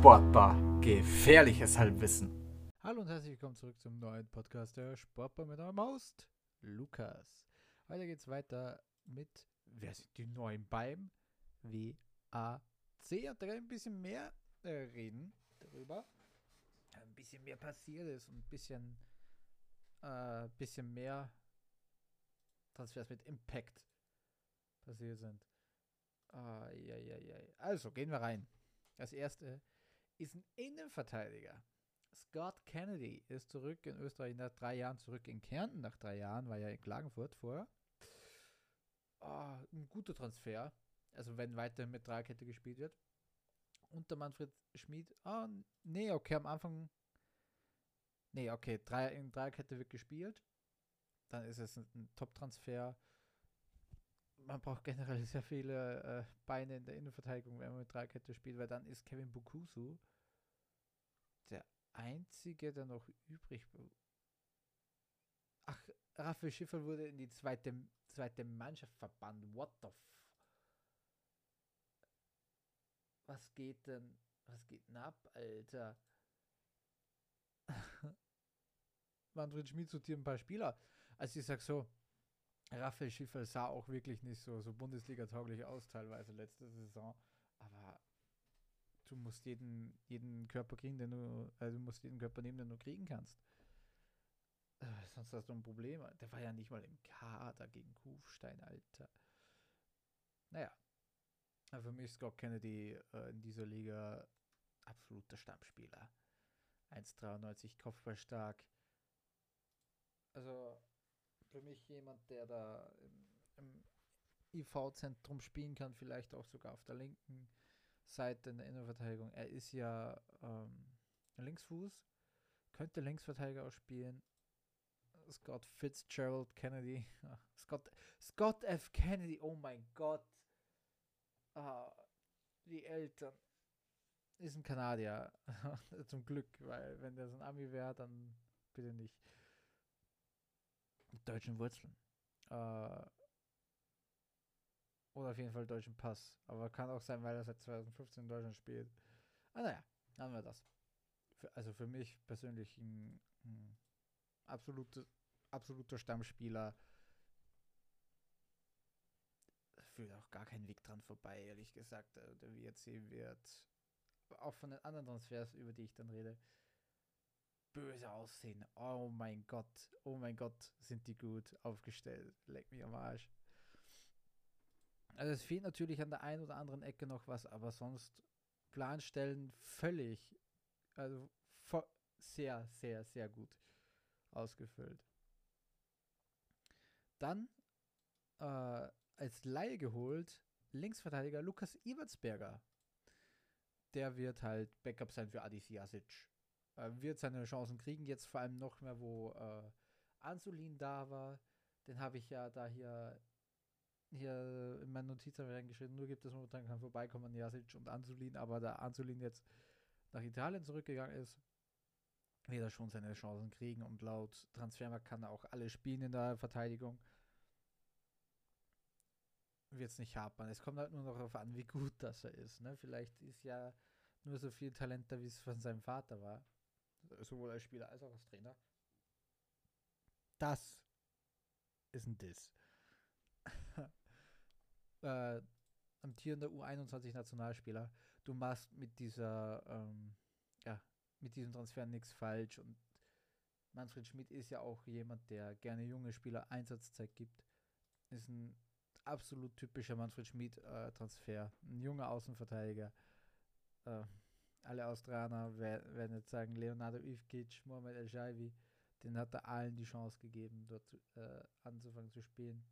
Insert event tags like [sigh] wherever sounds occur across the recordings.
Sportbar. Gefährliches Halbwissen. Hallo und herzlich willkommen zurück zum neuen Podcast der Sportbar mit eurem Host, Lukas. Heute geht's weiter mit, wer sind die neuen beim WAC? Und da kann ich ein bisschen mehr äh, reden darüber. Ein bisschen mehr passiert ist und ein bisschen, äh, bisschen mehr Transfers mit Impact passiert sind. Ah, ja, ja, ja. Also, gehen wir rein. Das erste ist ein Innenverteidiger. Scott Kennedy ist zurück in Österreich nach drei Jahren, zurück in Kärnten nach drei Jahren, war ja in Klagenfurt vorher. Oh, ein guter Transfer. Also wenn weiter mit Dreierkette gespielt wird. Unter Manfred Schmid. Ah, oh, nee, okay, am Anfang. Nee, okay, drei, in Dreierkette wird gespielt. Dann ist es ein, ein Top-Transfer man braucht generell sehr viele äh, Beine in der Innenverteidigung, wenn man mit Dreikette spielt, weil dann ist Kevin Bukusu der einzige, der noch übrig. Ach, Raphael Schiffer wurde in die zweite, zweite Mannschaft verbannt. What the f Was geht denn? Was geht denn ab, Alter? [laughs] Manfred Schmid sortiert ein paar Spieler. Also ich sag so, Raphael Schiffer sah auch wirklich nicht so, so Bundesliga-tauglich aus, teilweise letzte Saison. Aber du musst jeden, jeden Körper kriegen, den du, äh, du musst jeden Körper nehmen, den du kriegen kannst. Äh, sonst hast du ein Problem. Der war ja nicht mal im Kader gegen Kufstein, Alter. Naja. Für mich ist Scott Kennedy äh, in dieser Liga absoluter Stammspieler. 1,93 Kopfball stark. Also für mich jemand, der da im, im IV-Zentrum spielen kann, vielleicht auch sogar auf der linken Seite in der Innenverteidigung. Er ist ja ähm, Linksfuß, könnte Linksverteidiger auch spielen. Scott Fitzgerald Kennedy. [laughs] Scott, Scott F. Kennedy, oh mein Gott. Ah, die Eltern. Ist ein Kanadier. [laughs] Zum Glück, weil wenn der so ein Ami wäre, dann bitte nicht mit deutschen Wurzeln. Äh, oder auf jeden Fall deutschen Pass. Aber kann auch sein, weil er seit 2015 in Deutschland spielt. Ah, naja, haben wir das. Für, also für mich persönlich ein, ein absolute, absoluter Stammspieler. Führt auch gar keinen Weg dran vorbei, ehrlich gesagt. Äh, der WRC wird auch von den anderen Transfers, über die ich dann rede, böse aussehen. Oh mein Gott, oh mein Gott, sind die gut aufgestellt. Leck mich am Arsch. Also es fehlt natürlich an der einen oder anderen Ecke noch was, aber sonst Planstellen völlig, also sehr, sehr, sehr gut ausgefüllt. Dann äh, als Laie geholt Linksverteidiger Lukas Ibertsberger. Der wird halt Backup sein für Adi Jasic äh, wird seine Chancen kriegen. Jetzt vor allem noch mehr, wo äh, Ansulin da war. Den habe ich ja da hier, hier in meinen Notizen reingeschrieben. Nur gibt es momentan kein Vorbeikommen Jasic und Ansulin, aber da Ansulin jetzt nach Italien zurückgegangen ist, wird er schon seine Chancen kriegen und laut Transfermarkt kann er auch alle spielen in der Verteidigung. Wird es nicht hapern. Es kommt halt nur noch darauf an, wie gut das er ist. Ne? Vielleicht ist ja nur so viel Talent da, wie es von seinem Vater war sowohl als Spieler als auch als Trainer. Das ist ein Diss. [laughs] äh, amtierender U21-Nationalspieler, du machst mit dieser, ähm, ja, mit diesem Transfer nichts falsch und Manfred Schmidt ist ja auch jemand, der gerne junge Spieler Einsatzzeit gibt. Ist ein absolut typischer Manfred Schmidt-Transfer. Äh, ein junger Außenverteidiger. Äh, alle Australier werden jetzt sagen, Leonardo Ivkic, Mohamed El Shaivi, den hat er allen die Chance gegeben, dort äh, anzufangen zu spielen.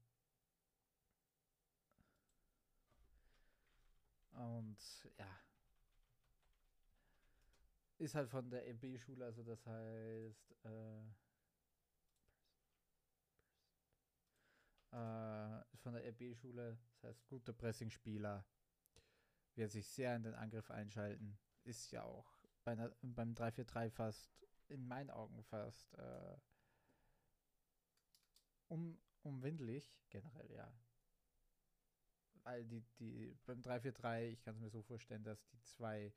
Und ja, ist halt von der EB-Schule, also das heißt, äh, äh, von der EB-Schule, das heißt guter Pressing-Spieler, wird sich sehr in den Angriff einschalten ist ja auch bei einer, beim 343 fast, in meinen Augen fast äh, um, umwindlich, generell, ja. Weil die, die beim 343, ich kann es mir so vorstellen, dass die zwei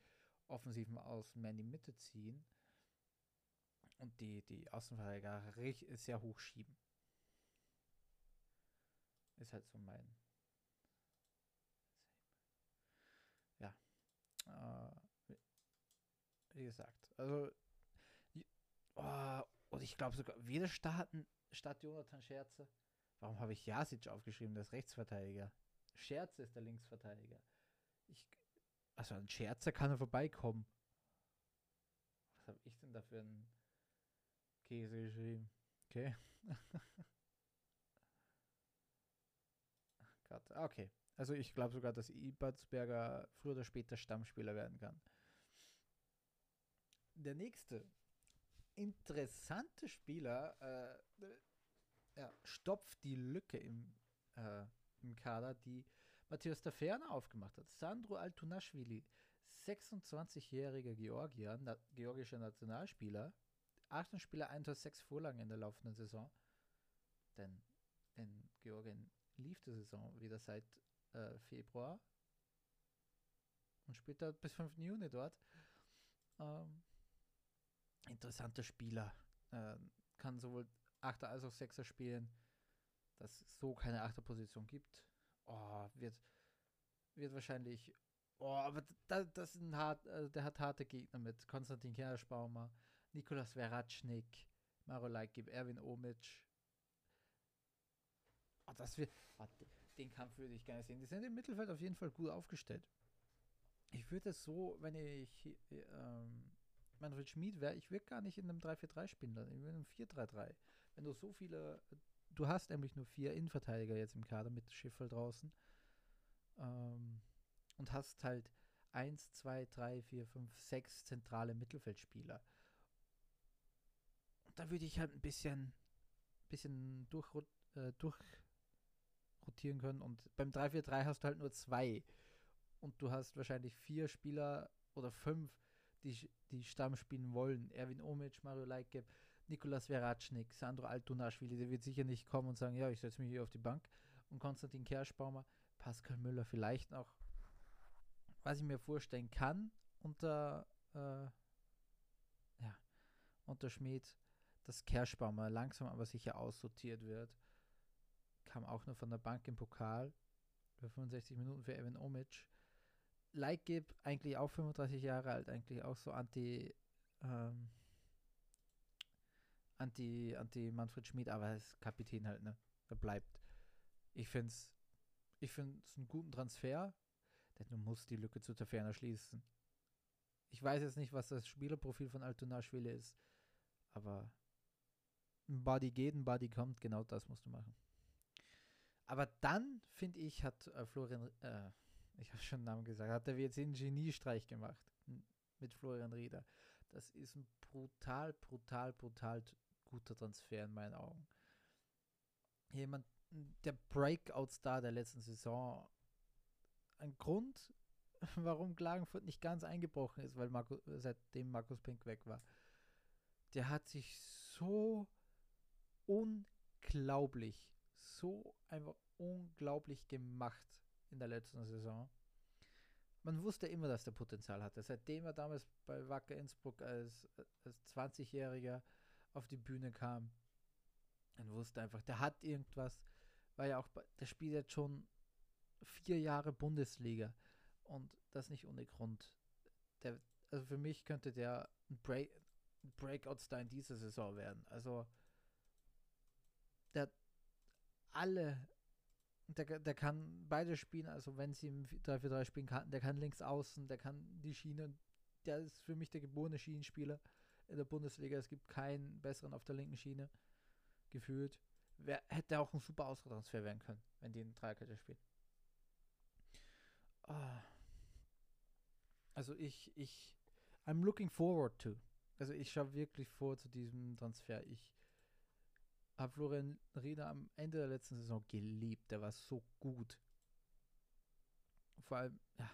Offensiven aus mehr in die Mitte ziehen und die, die Außenverteidiger sehr hoch schieben. Ist halt so mein. Ja. Äh, wie gesagt, also. Oh, und ich glaube sogar, wieder starten statt Jonathan Scherze. Warum habe ich Jasic aufgeschrieben, das Rechtsverteidiger? Scherze ist der Linksverteidiger. Ich, also ein Scherzer kann er vorbeikommen. Was habe ich denn da für einen Käse geschrieben? Okay. [laughs] Gott. Okay. Also ich glaube sogar, dass Ibertsberger früher oder später Stammspieler werden kann. Der nächste interessante Spieler äh, ja, stopft die Lücke im, äh, im Kader, die Matthias Taferner aufgemacht hat. Sandro Altunashvili, 26-jähriger Georgier, na, georgischer Nationalspieler, 18 Spieler, 106 Vorlagen in der laufenden Saison. Denn in Georgien lief die Saison wieder seit äh, Februar und spielt dort bis 5. Juni dort. Ähm, interessanter Spieler. Äh, kann sowohl Achter als auch Sechser spielen. Dass es so keine Achterposition gibt. Oh, wird, wird wahrscheinlich. Oh, aber da, das ist ein hart, also der hat harte Gegner mit Konstantin Kerschbaumer, Nikolas Veratschnik, Maro Leikib, Erwin Omic. Oh, das wird, oh, den Kampf würde ich gerne sehen. Die sind im Mittelfeld auf jeden Fall gut aufgestellt. Ich würde es so, wenn ich ähm, Manfred Schmid wäre, ich würde gar nicht in einem 3-4-3 spielen, ich würde in einem 4-3-3. Wenn du so viele, du hast nämlich nur vier Innenverteidiger jetzt im Kader mit Schiffel draußen ähm, und hast halt 1, 2, 3, 4, 5, 6 zentrale Mittelfeldspieler. Und da würde ich halt ein bisschen, bisschen durch, äh, durchrotieren können. Und beim 3-4-3 hast du halt nur zwei. Und du hast wahrscheinlich vier Spieler oder fünf, die, die Stamm spielen wollen. Erwin Omic, Mario Leike, Nikolas Veratschnik, Sandro Altunaschwili, der wird sicher nicht kommen und sagen, ja, ich setze mich hier auf die Bank. Und Konstantin Kerschbaumer, Pascal Müller vielleicht noch. Was ich mir vorstellen kann, unter, äh, ja, unter Schmied, dass Kerschbaumer langsam aber sicher aussortiert wird. Kam auch nur von der Bank im Pokal. Für 65 Minuten für Evan Omic. Leitgeb, eigentlich auch 35 Jahre alt, eigentlich auch so anti, ähm, anti, anti Manfred Schmid, aber er ist Kapitän halt, ne? Er bleibt. Ich finde es ich find's einen guten Transfer, denn du musst die Lücke zu Taferner schließen. Ich weiß jetzt nicht, was das Spielerprofil von Altonaschwili ist, aber ein Body geht, ein Body kommt, genau das musst du machen. Aber dann, finde ich, hat äh, Florian, äh, ich habe schon den Namen gesagt, hat der WC einen Geniestreich gemacht mit Florian Rieder. Das ist ein brutal, brutal, brutal guter Transfer in meinen Augen. Jemand, der Breakout-Star der letzten Saison. Ein Grund, [laughs] warum Klagenfurt nicht ganz eingebrochen ist, weil Marco, seitdem Markus Pink weg war. Der hat sich so unglaublich, so einfach unglaublich gemacht in der letzten Saison. Man wusste immer, dass der Potenzial hatte. Seitdem er damals bei Wacker Innsbruck als, als 20-Jähriger auf die Bühne kam, man wusste einfach, der hat irgendwas, weil ja auch, der spielt jetzt schon vier Jahre Bundesliga und das nicht ohne Grund. Der, also für mich könnte der ein, Break, ein Breakout-Star in dieser Saison werden. Also der alle der, der kann beide spielen, also wenn sie im 3-4-3 spielen kann, der kann links außen, der kann die Schiene, der ist für mich der geborene Schienenspieler in der Bundesliga. Es gibt keinen besseren auf der linken Schiene gefühlt. Wer hätte auch ein super Austransfer werden können, wenn die in Dreierkette spielen. Oh. Also ich, ich, I'm looking forward to. Also ich schaue wirklich vor zu diesem Transfer. Ich habe Florian Rieder am Ende der letzten Saison geliebt. Der war so gut. Vor allem, ja.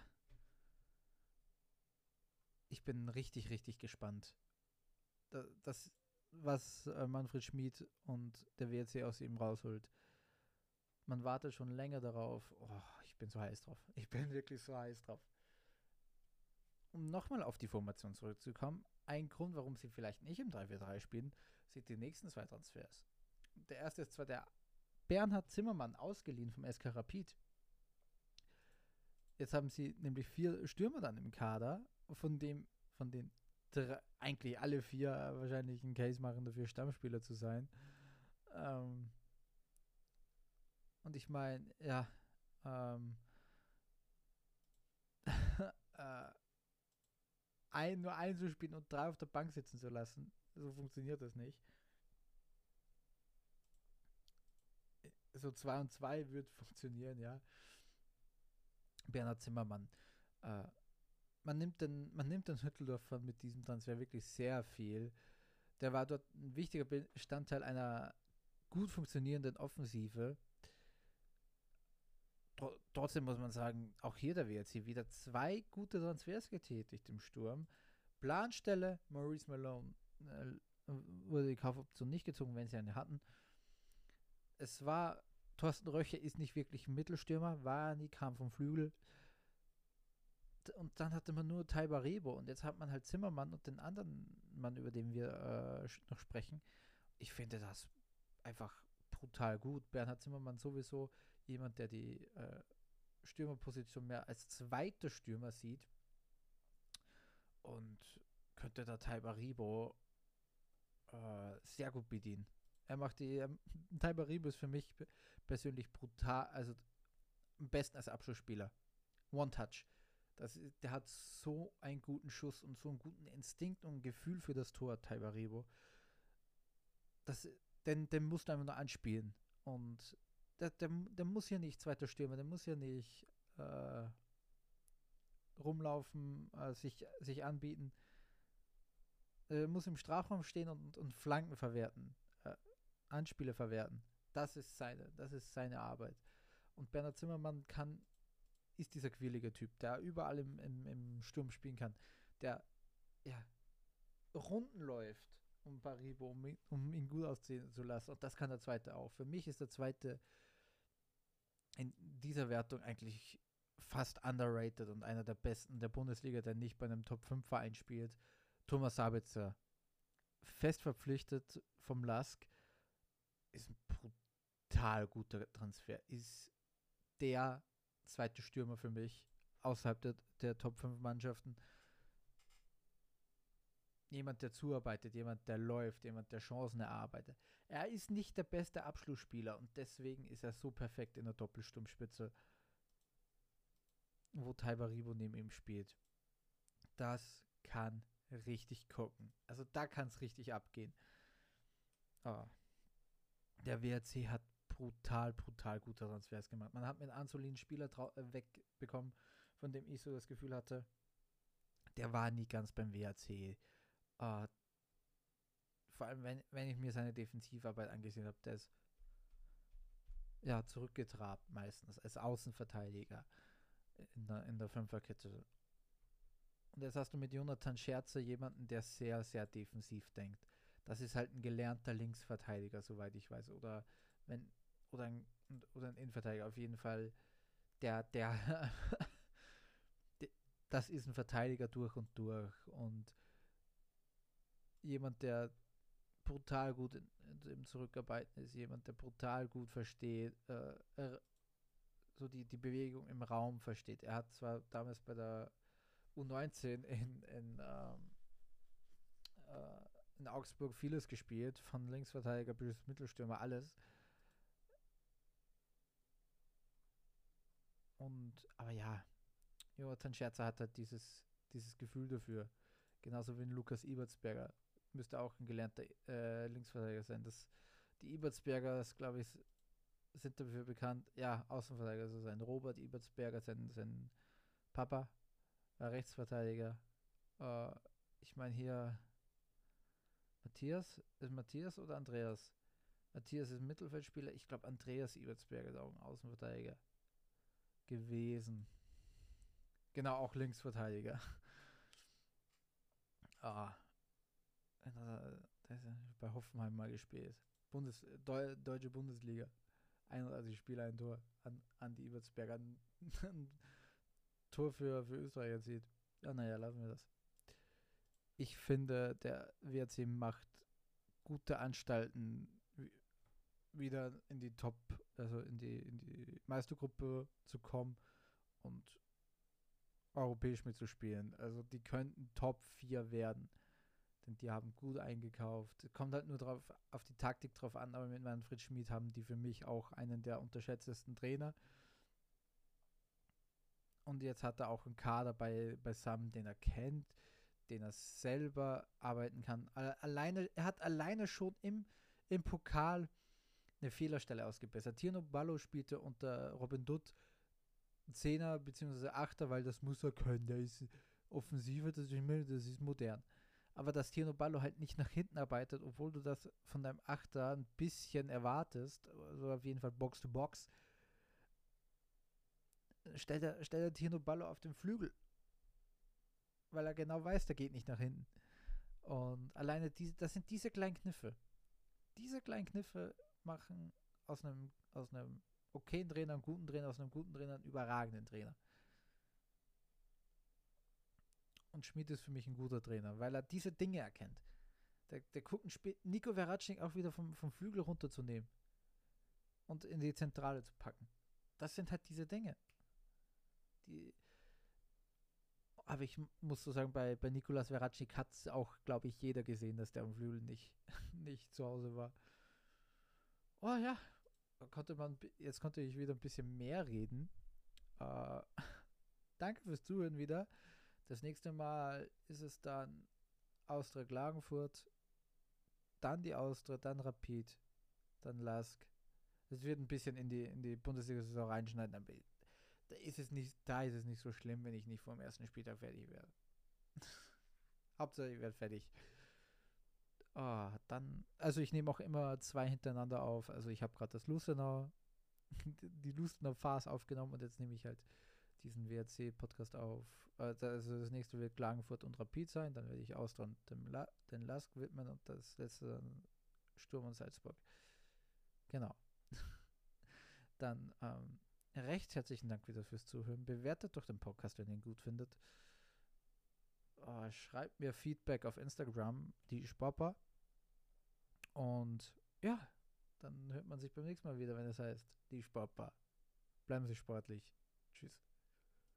Ich bin richtig, richtig gespannt. Das, was äh, Manfred Schmid und der WRC aus ihm rausholt. Man wartet schon länger darauf. Oh, ich bin so heiß drauf. Ich bin wirklich so heiß drauf. um nochmal auf die Formation zurückzukommen, ein Grund, warum sie vielleicht nicht im 3-4-3 spielen, sind die nächsten zwei Transfers. Der erste ist zwar der Bernhard Zimmermann ausgeliehen vom SK Rapid. Jetzt haben sie nämlich vier Stürmer dann im Kader, von dem, von den drei, eigentlich alle vier wahrscheinlich einen Case machen, dafür Stammspieler zu sein. Ähm, und ich meine, ja, ähm, [laughs] äh, ein, nur einzuspielen und drei auf der Bank sitzen zu lassen, so funktioniert das nicht. So 2 und 2 wird funktionieren, ja. Bernhard Zimmermann. Äh, man nimmt den, man nimmt den Hütteldorfer mit diesem Transfer wirklich sehr viel. Der war dort ein wichtiger Bestandteil einer gut funktionierenden Offensive. Trotzdem muss man sagen, auch hier der WRC wieder zwei gute Transfers getätigt im Sturm. Planstelle, Maurice Malone äh, wurde die Kaufoption nicht gezogen, wenn sie eine hatten. Es war, Thorsten Röcher ist nicht wirklich ein Mittelstürmer, war nie, kam vom Flügel. Und dann hatte man nur Taiba Rebo und jetzt hat man halt Zimmermann und den anderen Mann, über den wir äh, noch sprechen. Ich finde das einfach brutal gut. Bernhard Zimmermann sowieso jemand, der die äh, Stürmerposition mehr als zweiter Stürmer sieht und könnte da Taibaribo äh, sehr gut bedienen. Er macht die, ähm, Taibaribo ist für mich persönlich brutal, also am besten als Abschlussspieler. One Touch. Das, der hat so einen guten Schuss und so einen guten Instinkt und Gefühl für das Tor, Taibaribo. Das, den, den musst du einfach nur anspielen. Und der, der, der muss ja nicht zweiter Stürmer, der muss ja nicht äh, rumlaufen, äh, sich, sich anbieten. Er muss im Strafraum stehen und, und Flanken verwerten, äh, Anspiele verwerten. Das ist seine, das ist seine Arbeit. Und Bernhard Zimmermann kann, ist dieser quirlige Typ, der überall im, im, im Sturm spielen kann, der ja, Runden läuft um Paribo, um, um ihn gut aussehen zu lassen. Und das kann der zweite auch. Für mich ist der zweite in dieser Wertung eigentlich fast underrated und einer der besten der Bundesliga, der nicht bei einem Top 5 Verein spielt. Thomas Sabitzer, fest verpflichtet vom Lask, ist ein brutal guter Transfer, ist der zweite Stürmer für mich außerhalb der, der Top 5 Mannschaften. Jemand, der zuarbeitet, jemand, der läuft, jemand, der Chancen erarbeitet. Er ist nicht der beste Abschlussspieler und deswegen ist er so perfekt in der Doppelsturmspitze, wo Taibaribo neben ihm spielt. Das kann richtig gucken. Also da kann es richtig abgehen. Oh. Der WRC hat brutal, brutal gute Transfers gemacht. Man hat mit Anzolin einen Spieler äh, wegbekommen, von dem ich so das Gefühl hatte, der war nie ganz beim WRC. Uh, vor allem, wenn, wenn ich mir seine Defensivarbeit angesehen habe, der ist ja zurückgetrabt meistens als Außenverteidiger in der, in der Fünferkette. Und jetzt hast du mit Jonathan Scherzer jemanden, der sehr, sehr defensiv denkt. Das ist halt ein gelernter Linksverteidiger, soweit ich weiß. Oder wenn, oder ein, oder ein Innenverteidiger, auf jeden Fall, der, der, [laughs] das ist ein Verteidiger durch und durch. Und jemand, der brutal gut im Zurückarbeiten ist, jemand, der brutal gut versteht, äh, so die, die Bewegung im Raum versteht. Er hat zwar damals bei der U19 in, in, ähm, äh, in Augsburg vieles gespielt, von Linksverteidiger bis Mittelstürmer, alles. Und, aber ja, Jonathan Scherzer hat halt dieses, dieses Gefühl dafür. Genauso wie Lukas Ibertsberger müsste auch ein gelernter äh, Linksverteidiger sein. Das, die Ibertsbergers, glaube ich, sind dafür bekannt, ja, Außenverteidiger zu sein. Robert Ibertsberger, sein, sein Papa, war Rechtsverteidiger. Äh, ich meine hier Matthias, ist Matthias oder Andreas? Matthias ist Mittelfeldspieler. Ich glaube, Andreas Ibertsberger ist auch ein Außenverteidiger gewesen. Genau, auch Linksverteidiger. [laughs] ah, der ist bei Hoffenheim mal gespielt. Bundes, Deu, Deutsche Bundesliga. 31 Spieler, ein Tor. An, Andi Ibertsberger. Ein, ein [laughs] Tor für, für Österreich erzielt. Ja, naja, lassen wir das. Ich finde, der WRC macht gute Anstalten, wieder in die Top, also in die, in die Meistergruppe zu kommen und europäisch mitzuspielen. Also die könnten Top 4 werden. Denn die haben gut eingekauft. Kommt halt nur drauf, auf die Taktik drauf an, aber mit Manfred Schmid haben die für mich auch einen der unterschätztesten Trainer. Und jetzt hat er auch einen Kader bei, beisammen, den er kennt, den er selber arbeiten kann. Alleine, er hat alleine schon im, im Pokal eine Fehlerstelle ausgebessert. Tierno Ballo spielte unter Robin Dutt Zehner bzw. Achter, weil das muss er können. Der ist offensiver, das ist, das ist modern. Aber dass Tierno Ballo halt nicht nach hinten arbeitet, obwohl du das von deinem Achter ein bisschen erwartest, also auf jeden Fall Box to Box, stellt er, stellt er Tierno Ballo auf den Flügel. Weil er genau weiß, der geht nicht nach hinten. Und alleine diese, das sind diese kleinen Kniffe. Diese kleinen Kniffe machen aus einem, aus einem okayen Trainer einen guten Trainer, aus einem guten Trainer einen überragenden Trainer. Und Schmidt ist für mich ein guter Trainer, weil er diese Dinge erkennt. Der, der guckt Nico Verratschnik auch wieder vom, vom Flügel runterzunehmen und in die Zentrale zu packen. Das sind halt diese Dinge. Die, aber ich muss so sagen, bei, bei Nikolas Verratschnik hat es auch, glaube ich, jeder gesehen, dass der am Flügel nicht, [laughs] nicht zu Hause war. Oh ja, konnte man, jetzt konnte ich wieder ein bisschen mehr reden. Äh, [laughs] danke fürs Zuhören wieder. Das nächste Mal ist es dann Austria Klagenfurt, dann die Austria, dann Rapid, dann Lask. Es wird ein bisschen in die, in die Bundesliga-Saison reinschneiden, da ist, es nicht, da ist es nicht so schlimm, wenn ich nicht vor dem ersten Spieltag fertig werde. [laughs] Hauptsache, ich werde fertig. Oh, dann, also ich nehme auch immer zwei hintereinander auf. Also ich habe gerade das Lustenau, [laughs] die Lustenau Phase aufgenommen und jetzt nehme ich halt diesen WRC-Podcast auf. Also das nächste wird Klagenfurt und Rapid sein, dann werde ich Austria dem La den Lask widmen und das letzte Sturm und Salzburg. Genau. [laughs] dann ähm, recht herzlichen Dank wieder fürs Zuhören. Bewertet doch den Podcast, wenn ihr ihn gut findet. Oh, schreibt mir Feedback auf Instagram, die Spopper. Und ja, dann hört man sich beim nächsten Mal wieder, wenn es heißt, die Sportbar. Bleiben Sie sportlich. Tschüss.